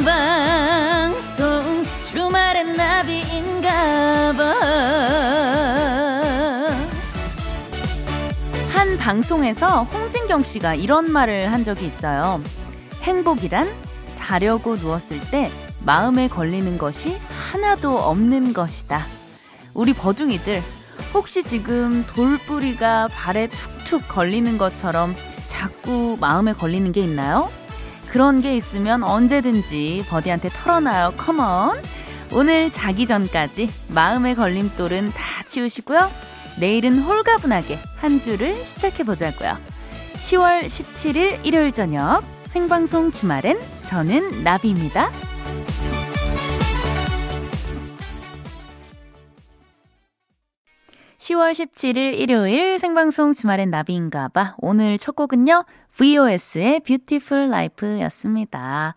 생방송 주말엔 나비인가봐 한 방송에서 홍진경 씨가 이런 말을 한 적이 있어요. 행복이란 자려고 누웠을 때 마음에 걸리는 것이 하나도 없는 것이다. 우리 버둥이들 혹시 지금 돌뿌리가 발에 툭툭 걸리는 것처럼 자꾸 마음에 걸리는 게 있나요? 그런 게 있으면 언제든지 버디한테 털어놔요. 컴온. 오늘 자기 전까지 마음의 걸림돌은 다 치우시고요. 내일은 홀가분하게 한 주를 시작해 보자고요. 10월 17일 일요일 저녁 생방송 주말엔 저는 나비입니다. 10월 17일 일요일 생방송 주말엔 나비인가봐. 오늘 첫 곡은요. VOS의 Beautiful Life였습니다.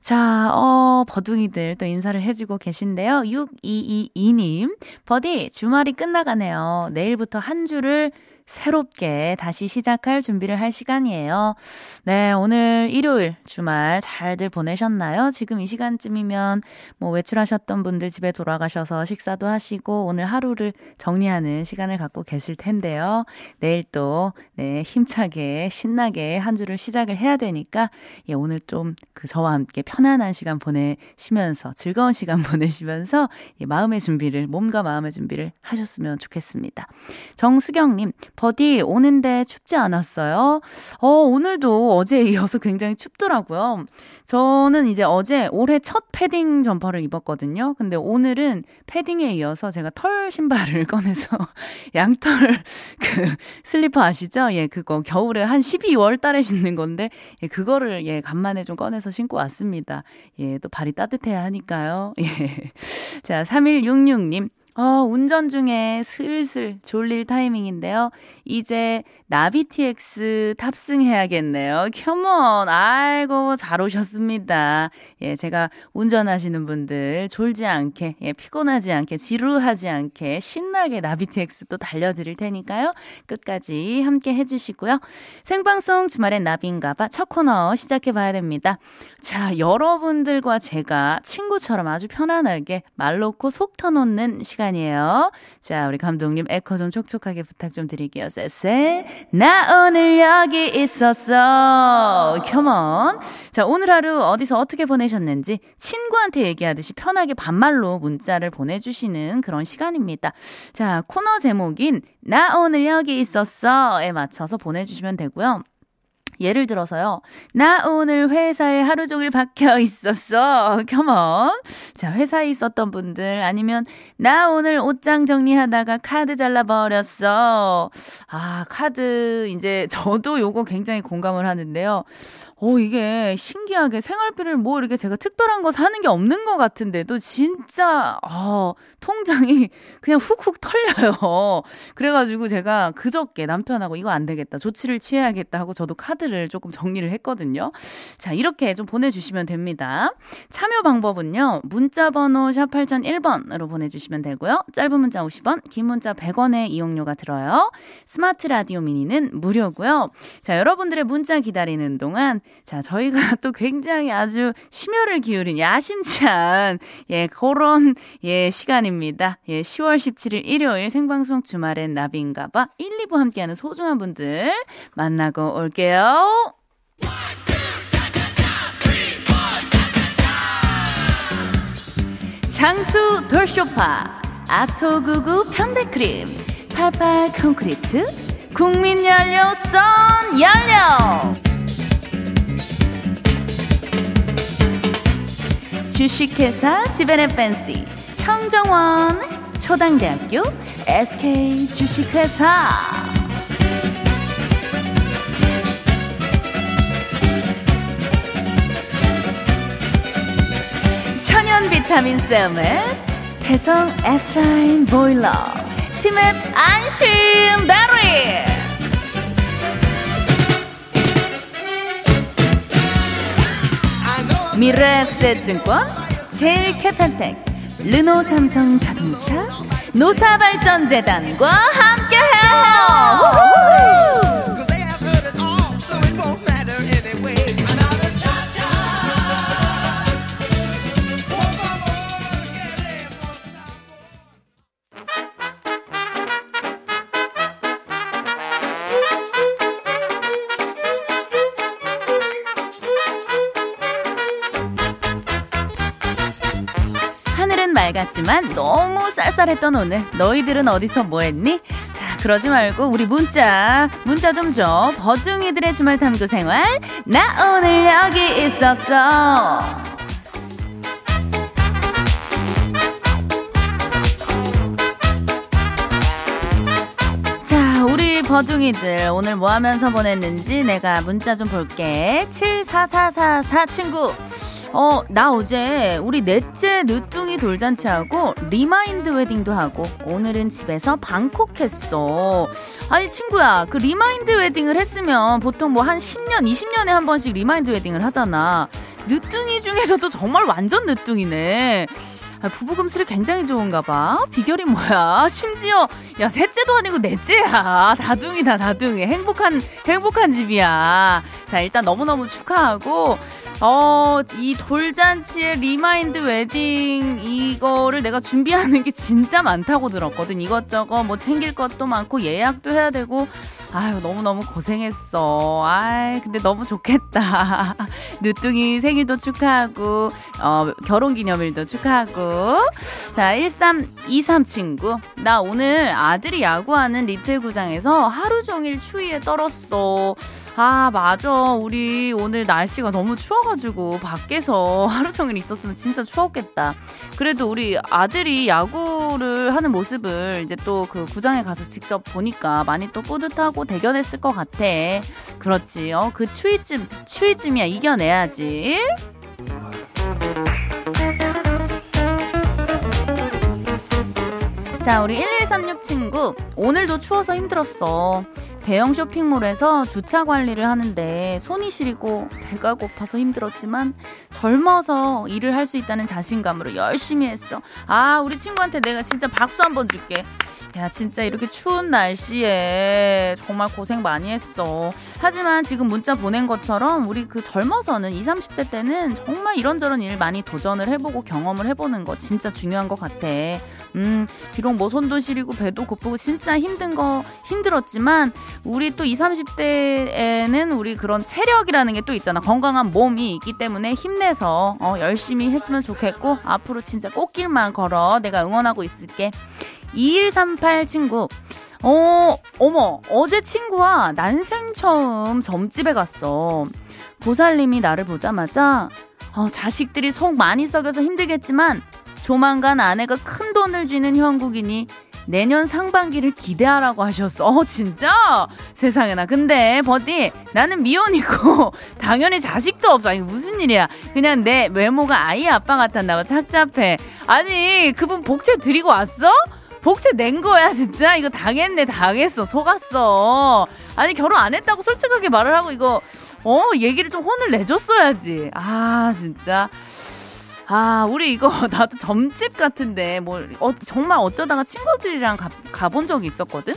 자, 어, 버둥이들 또 인사를 해주고 계신데요. 6222님. 버디, 주말이 끝나가네요. 내일부터 한 주를 새롭게 다시 시작할 준비를 할 시간이에요. 네, 오늘 일요일 주말 잘들 보내셨나요? 지금 이 시간쯤이면 뭐 외출하셨던 분들 집에 돌아가셔서 식사도 하시고 오늘 하루를 정리하는 시간을 갖고 계실 텐데요. 내일 또, 네, 힘차게, 신나게 한 주를 시작을 해야 되니까, 예, 오늘 좀 그 저와 함께 편안한 시간 보내시면서, 즐거운 시간 보내시면서, 예, 마음의 준비를, 몸과 마음의 준비를 하셨으면 좋겠습니다. 정수경님, 버디 오는데 춥지 않았어요? 어, 오늘도 어제에 이어서 굉장히 춥더라고요. 저는 이제 어제 올해 첫 패딩 점퍼를 입었거든요. 근데 오늘은 패딩에 이어서 제가 털 신발을 꺼내서 양털 그 슬리퍼 아시죠? 예, 그거 겨울에 한 12월 달에 신는 건데 예, 그거를 예, 간만에 좀 꺼내서 신고 왔습니다. 예, 또 발이 따뜻해야 하니까요. 예. 자, 3166님. 어, 운전 중에 슬슬 졸릴 타이밍인데요. 이제 나비TX 탑승해야겠네요. come on. 아이고, 잘 오셨습니다. 예, 제가 운전하시는 분들 졸지 않게, 예, 피곤하지 않게, 지루하지 않게 신나게 나비TX 또 달려드릴 테니까요. 끝까지 함께 해주시고요. 생방송 주말엔 나비인가봐 첫 코너 시작해봐야 됩니다. 자, 여러분들과 제가 친구처럼 아주 편안하게 말 놓고 속 터놓는 시간 이에요. 자, 우리 감독님 에코 좀 촉촉하게 부탁 좀 드릴게요. 쎄쎄. 나 오늘 여기 있었어. 컴온. 자, 오늘 하루 어디서 어떻게 보내셨는지 친구한테 얘기하듯이 편하게 반말로 문자를 보내주시는 그런 시간입니다. 자, 코너 제목인 나 오늘 여기 있었어에 맞춰서 보내주시면 되고요. 예를 들어서요. 나 오늘 회사에 하루 종일 박혀 있었어. 컴온. 자, 회사에 있었던 분들 아니면 나 오늘 옷장 정리하다가 카드 잘라버렸어. 아, 카드 이제 저도 요거 굉장히 공감을 하는데요. 오, 이게 신기하게 생활비를 뭐 이렇게 제가 특별한 거 사는 게 없는 것 같은데도 진짜, 어, 통장이 그냥 훅훅 털려요. 그래가지고 제가 그저께 남편하고 이거 안 되겠다. 조치를 취해야겠다 하고 저도 카드를 조금 정리를 했거든요. 자, 이렇게 좀 보내주시면 됩니다. 참여 방법은요. 문자번호 샵 8001번으로 보내주시면 되고요. 짧은 문자 50원, 긴 문자 100원의 이용료가 들어요. 스마트 라디오 미니는 무료고요. 자, 여러분들의 문자 기다리는 동안 자, 저희가 또 굉장히 아주 심혈을 기울인 야심찬, 예, 그런, 예, 시간입니다. 예, 10월 17일 일요일 생방송 주말엔 나비인가봐 1, 2부 함께하는 소중한 분들 만나고 올게요. 장수 돌쇼파, 아토구구 편백크림, 88 콘크리트, 국민연료 썬 연료! 주식회사 지벤의 팬시 청정원 초당대학교 SK 주식회사 천연 비타민 셀의 대성 에스라인 보일러 티맵 안심 베리 미래에셋증권, 제일캐펜텍, 르노삼성 자동차, 노사발전재단과 함께해요. 맑았지만 너무 쌀쌀했던 오늘 너희들은 어디서 뭐했니? 자 그러지 말고 우리 문자 문자 좀 줘. 버둥이들의 주말 탐구 생활 나 오늘 여기 있었어. 자, 우리 버둥이들 오늘 뭐 하면서 보냈는지 내가 문자 좀 볼게. 74444 친구. 어, 나 어제 우리 넷째 늦둥이 돌잔치하고 remind wedding도 하고 오늘은 집에서 방콕 했어. 아니, 친구야, 그 remind wedding을 했으면 보통 뭐 한 10년, 20년에 한 번씩 remind wedding을 하잖아. 늦둥이 중에서도 정말 완전 늦둥이네. 아, 부부금슬이 굉장히 좋은가 봐. 비결이 뭐야? 심지어 야 셋째도 아니고 넷째야. 다둥이다 다둥이. 행복한 행복한 집이야. 자 일단 너무너무 축하하고 어, 이 돌잔치에 remind wedding 이거를 내가 준비하는 게 진짜 많다고 들었거든. 이것저것 뭐 챙길 것도 많고 예약도 해야 되고 아유, 너무너무 고생했어. 아이, 근데 너무 좋겠다. 늦둥이 생일도 축하하고, 어, 결혼 기념일도 축하하고. 자, 1323 친구. 나 오늘 아들이 야구하는 little 구장에서 하루 종일 추위에 떨었어. 아, 맞아. 우리 오늘 날씨가 너무 추워 가지고 밖에서 하루 종일 있었으면 진짜 추웠겠다. 그래도 우리 아들이 야구를 하는 모습을 이제 또 그 구장에 가서 직접 보니까 많이 또 뿌듯하고 대견했을 것 같아. 그렇지. 어, 그 추위쯤, 추위쯤이야. 이겨내야지. 자, 우리 1136 친구. 오늘도 추워서 힘들었어. 대형 쇼핑몰에서 주차 관리를 하는데 손이 시리고 배가 고파서 힘들었지만 젊어서 일을 할 수 있다는 자신감으로 열심히 했어. 아, 우리 친구한테 내가 진짜 박수 한번 줄게. 야, 진짜 이렇게 추운 날씨에 정말 고생 많이 했어. 하지만 지금 문자 보낸 것처럼 우리 그 젊어서는 20, 30대 때는 정말 이런저런 일 많이 도전을 해보고 경험을 해보는 거 진짜 중요한 것 같아. 음, 비록 뭐 손도 시리고 배도 고프고 진짜 힘든 거 힘들었지만 우리 또 20, 30대에는 우리 그런 체력이라는 게 또 있잖아. 건강한 몸이 있기 때문에 힘내서 어, 열심히 했으면 좋겠고 앞으로 진짜 꽃길만 걸어. 내가 응원하고 있을게. 2138 친구. 어, 어머, 어제 친구와 난생 처음 점집에 갔어. 보살님이 나를 보자마자, 어, 자식들이 속 많이 썩여서 힘들겠지만, 조만간 아내가 큰 돈을 쥐는 형국이니 내년 상반기를 기대하라고 하셨어. 어, 진짜? 세상에나. 근데, 버디, 나는 미혼이고, 당연히 자식도 없어. 아니, 무슨 일이야. 그냥 내 외모가 아이 아빠 같았나봐. 착잡해. 아니, 그분 복채 드리고 왔어? 복채 낸 거야, 진짜? 이거 당했네, 당했어. 속았어. 아니, 결혼 안 했다고 솔직하게 말을 하고, 이거, 어, 얘기를 좀 혼을 내줬어야지. 아, 진짜. 아, 우리 이거 나도 점집 같은데 뭐 어, 정말 어쩌다가 친구들이랑 가, 가본 적이 있었거든.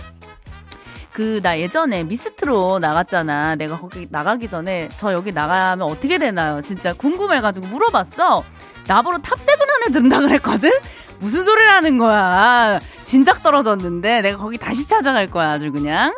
그 나 예전에 미스트로 나갔잖아. 내가 거기 나가기 전에 저 여기 나가면 어떻게 되나요? 진짜 궁금해가지고 물어봤어. 나보러 탑세븐 안에 든다 그랬거든? 무슨 소리를 하는 거야. 진작 떨어졌는데 내가 거기 다시 찾아갈 거야 아주 그냥.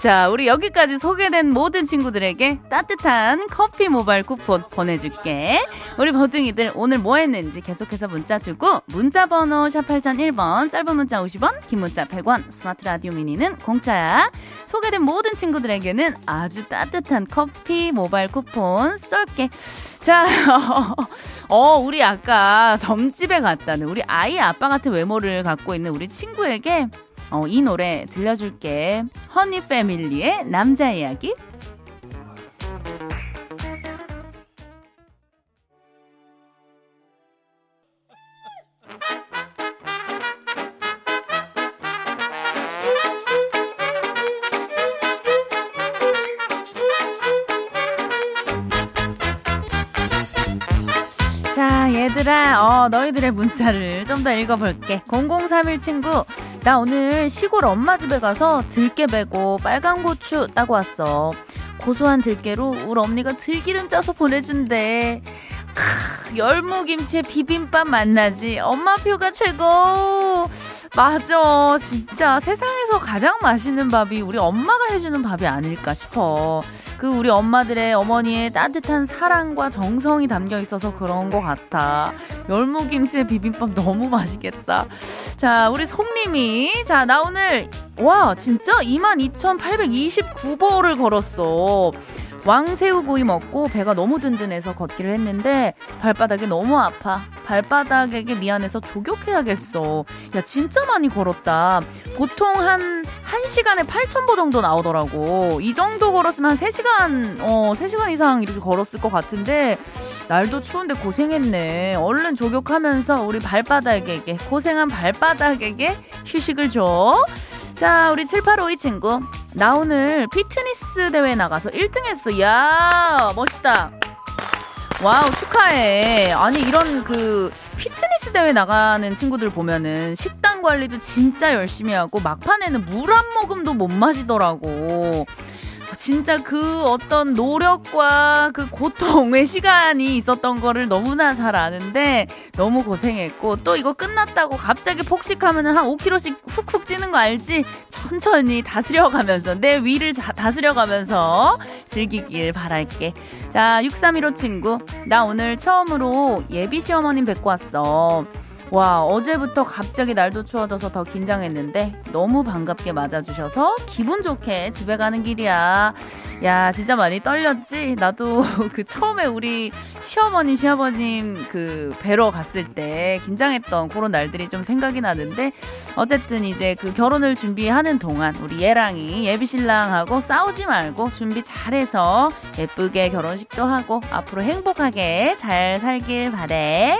자, 우리 여기까지 소개된 모든 친구들에게 따뜻한 커피 모바일 쿠폰 보내줄게. 우리 버둥이들 오늘 뭐 했는지 계속해서 문자 주고 문자 번호 샵 8001번 짧은 문자 50원 긴 문자 100원 스마트 라디오 미니는 공짜야. 소개된 모든 친구들에게는 아주 따뜻한 커피 모바일 쿠폰 쏠게. 자, 어, 우리 아까 점집에 갔다는 우리 아이 아빠 같은 외모를 갖고 있는 우리 친구에게 어, 이 노래 들려줄게. 허니 패밀리의 남자 이야기. 자, 얘들아, 어, 너희들의 문자를 좀 더 읽어볼게. 0031 친구, 나 오늘 시골 엄마 집에 가서 들깨 베고 빨간 고추 따고 왔어. 고소한 들깨로 우리 언니가 들기름 짜서 보내준대. 크, 열무김치에 비빔밥 만나지. 엄마표가 최고. 맞아. 진짜 세상에서 가장 맛있는 밥이 우리 엄마가 해주는 밥이 아닐까 싶어. 그 우리 엄마들의 어머니의 따뜻한 사랑과 정성이 담겨 있어서 그런 것 같아. 열무김치에 비빔밥 너무 맛있겠다. 자, 우리 송님이. 자, 나 오늘, 와, 진짜 22,829보를 걸었어. 왕새우 구이 먹고 배가 너무 든든해서 걷기를 했는데 발바닥이 너무 아파. 발바닥에게 미안해서 조격해야겠어. 야, 진짜 많이 걸었다. 보통 한, 1시간에 8,000보 정도 나오더라고. 이 정도 걸었으면 한 3시간, 어, 3시간 이상 이렇게 걸었을 것 같은데, 날도 추운데 고생했네. 얼른 족욕하면서 우리 발바닥에게, 고생한 발바닥에게 휴식을 줘. 자, 우리 7852 친구. 나 오늘 피트니스 대회 나가서 1등 했어. 야, 멋있다. wow, 축하해. 아니, 이런 그 피트니스 대회 나가는 친구들 보면은 식단 관리도 진짜 열심히 하고 막판에는 물 한 모금도 못 마시더라고. 진짜 그 어떤 노력과 그 고통의 시간이 있었던 거를 너무나 잘 아는데 너무 고생했고 또 이거 끝났다고 갑자기 폭식하면 한 5kg씩 훅훅 찌는 거 알지? 천천히 다스려가면서 내 위를 자, 다스려가면서 즐기길 바랄게. 자, 6315 친구. 나 오늘 처음으로 예비 시어머님 뵙고 왔어. 와, 어제부터 갑자기 날도 추워져서 더 긴장했는데 너무 반갑게 맞아주셔서 기분 좋게 집에 가는 길이야. 야, 진짜 많이 떨렸지? 나도 그 처음에 우리 시어머님, 시아버님 그 뵈러 갔을 때 긴장했던 그런 날들이 좀 생각이 나는데 어쨌든 이제 그 결혼을 준비하는 동안 우리 예랑이 예비신랑하고 싸우지 말고 준비 잘해서 예쁘게 결혼식도 하고 앞으로 행복하게 잘 살길 바래.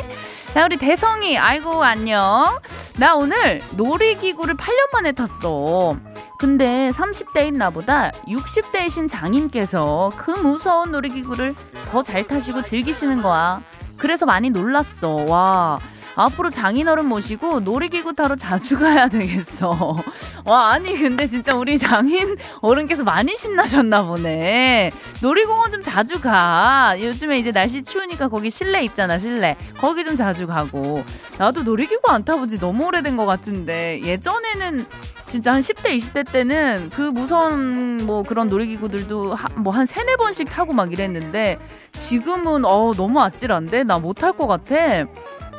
자, 우리 대성이, 아이고, 안녕. 나 오늘 놀이기구를 8년 만에 탔어. 근데 30대인 나보다 60대이신 장인께서 그 무서운 놀이기구를 더 잘 타시고 즐기시는 거야. 그래서 많이 놀랐어. 와. 앞으로 장인어른 모시고 놀이기구 타러 자주 가야 되겠어. 와, 아니, 근데 진짜 우리 장인 어른께서 많이 신나셨나 보네. 놀이공원 좀 자주 가. 요즘에 이제 날씨 추우니까 거기 실내 있잖아, 실내. 거기 좀 자주 가고. 나도 놀이기구 안 타본 지 너무 오래된 것 같은데, 예전에는 진짜 한 10대, 20대 때는 그 무서운 뭐 그런 놀이기구들도 뭐한 세네 번씩 타고 막 이랬는데 지금은 어 너무 아찔한데 나못탈것 같아.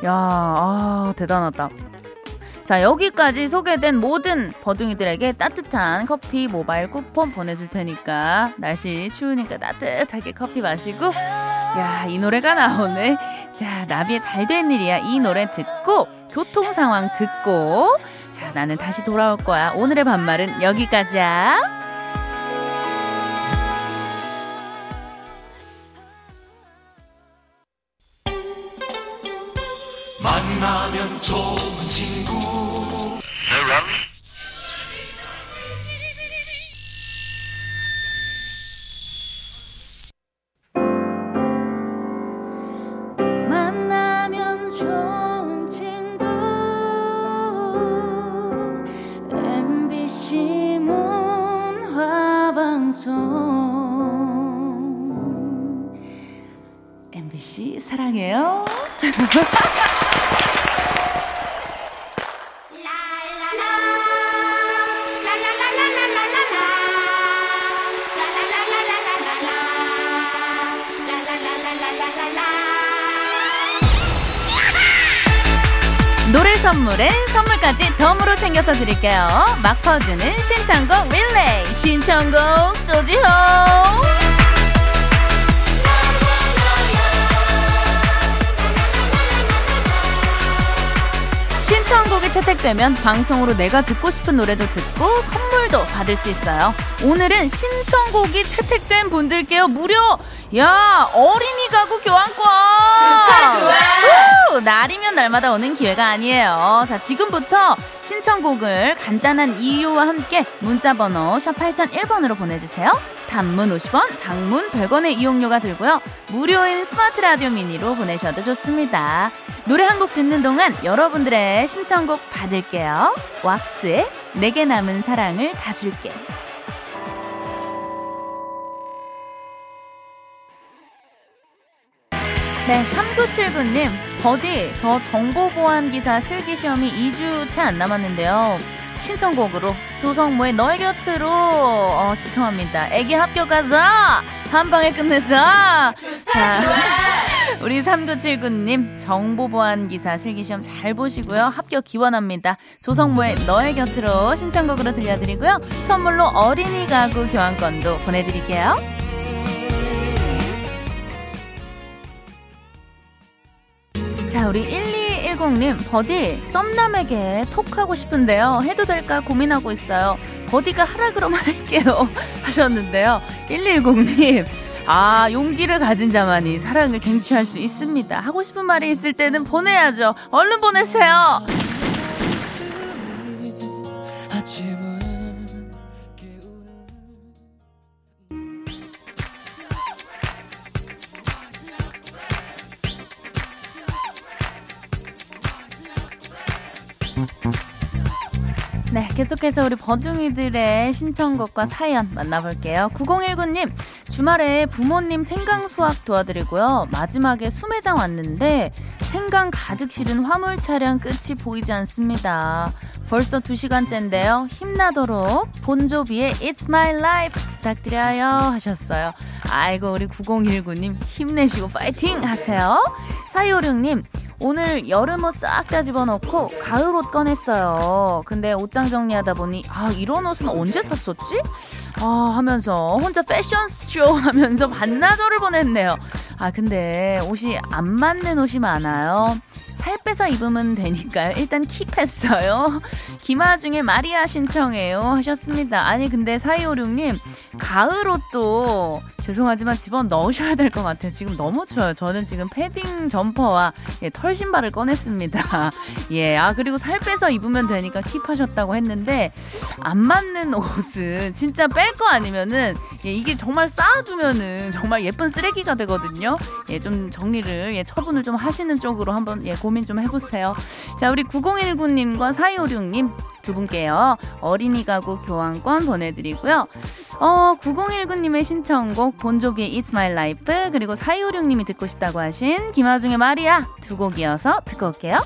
야, 아, 대단하다. 자, 여기까지 소개된 모든 버둥이들에게 따뜻한 커피 모바일 쿠폰 보내줄 테니까 날씨 추우니까 따뜻하게 커피 마시고 야, 이 노래가 나오네. 자, 나비의 잘 된 일이야. 이 노래 듣고 교통 상황 듣고 자, 나는 다시 돌아올 거야. 오늘의 반말은 여기까지야. 만나면 좋은 노래 선물에 선물까지 덤으로 챙겨서 드릴게요. 막 퍼주는 신청곡 릴레이 신청곡 소지호 신청곡이 채택되면 방송으로 내가 듣고 싶은 노래도 듣고 선물도 받을 수 있어요. 오늘은 신청곡이 채택된 분들께요. 무려 야 어린이 가구 교환권! 진짜 좋아! 날이면 날마다 오는 기회가 아니에요. 자 지금부터 신청곡을 간단한 이유와 함께 문자번호 샵 8001번으로 보내주세요 단문 50원 장문 100원의 이용료가 들고요 무료인 스마트 라디오 미니로 보내셔도 좋습니다 노래 한 곡 듣는 동안 여러분들의 신청곡 받을게요 왁스의 내게 남은 사랑을 다 줄게 네, 3979님. 버디, 저 정보보안기사 실기시험이 2주 채 안 남았는데요. 신청곡으로 조성모의 너의 곁으로 어, 시청합니다. 애기 합격하자! 한 방에 끝내자! 자, 우리 3979님 정보보안기사 실기시험 잘 보시고요. 합격 기원합니다. 조성모의 너의 곁으로 신청곡으로 들려드리고요. 선물로 어린이 가구 교환권도 보내드릴게요. 자, 우리 1210님, 버디, 썸남에게 톡하고 싶은데요. 해도 될까 고민하고 있어요. 버디가 하라 그러면 할게요. 하셨는데요. 110님, 아, 용기를 가진 자만이 사랑을 쟁취할 수 있습니다. 하고 싶은 말이 있을 때는 보내야죠. 얼른 보내세요. 네, 계속해서 우리 버둥이들의 신청곡과 사연 만나볼게요. 9019님, 주말에 부모님 생강 수확 도와드리고요. 마지막에 수매장 왔는데 생강 가득 실은 화물 차량 끝이 보이지 않습니다. 벌써 2시간째인데요. 힘나도록 본조비의 It's My Life 부탁드려요 하셨어요. 아이고 우리 9019님 힘내시고 파이팅 하세요. 4256님 오늘 여름 옷 싹 다 집어넣고 가을 옷 꺼냈어요. 근데 옷장 정리하다 보니 아 이런 옷은 언제 샀었지? 아 하면서 혼자 패션쇼 하면서 반나절을 보냈네요. 아 근데 옷이 안 맞는 옷이 많아요. 살 빼서 입으면 되니까요. 일단 킵했어요. 김아중에 마리아 신청해요. 하셨습니다. 아니, 근데 4256님, 가을 옷도 죄송하지만 집어 넣으셔야 될 것 같아요. 지금 너무 추워요. 저는 지금 패딩 점퍼와 예, 털 신발을 꺼냈습니다. 예, 아, 그리고 살 빼서 입으면 되니까 킵하셨다고 했는데, 안 맞는 옷은 진짜 뺄 거 아니면은, 예, 이게 정말 쌓아두면은 정말 예쁜 쓰레기가 되거든요. 예, 좀 정리를, 예, 처분을 좀 하시는 쪽으로 한번, 예, 고민 좀 해보세요. 자, 우리 9019님과 4256님 두 분께요. 어린이 가구 교환권 보내드리고요. 어, 9019님의 신청곡 본조비의 It's My Life 그리고 4256님이 듣고 싶다고 하신 김하중의 마리아 두 곡 이어서 듣고 올게요.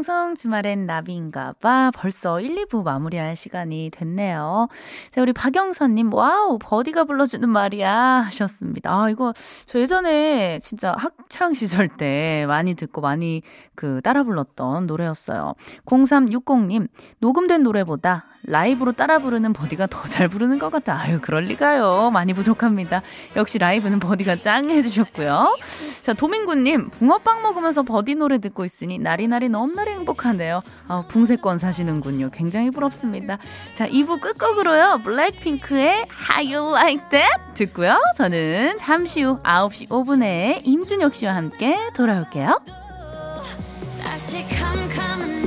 네, 생 방송 주말엔 나비인가 봐. 벌써 1, 2부 마무리할 시간이 됐네요. 자, 우리 박영선님, wow, 버디가 불러주는 마리아. 하셨습니다. 아, 이거 저 예전에 진짜 학창 시절 때 많이 듣고 많이 그 따라 불렀던 노래였어요. 0360님, 녹음된 노래보다 라이브로 따라 부르는 버디가 더 잘 부르는 것 같아. 아유, 그럴 리가요. 많이 부족합니다. 역시 라이브는 버디가 짱 해주셨고요. 자, 도민구님, 붕어빵 먹으면서 버디 노래 듣고 있으니 나리나리 너무나리 행복 하네요. 아, 붕세권 사시는군요. 굉장히 부럽습니다. 자, 2부 끝곡으로요. 블랙핑크의 How You Like That 듣고요. 저는 잠시 후 9시 5분에 임준혁 씨와 함께 돌아올게요. 다시 캄캄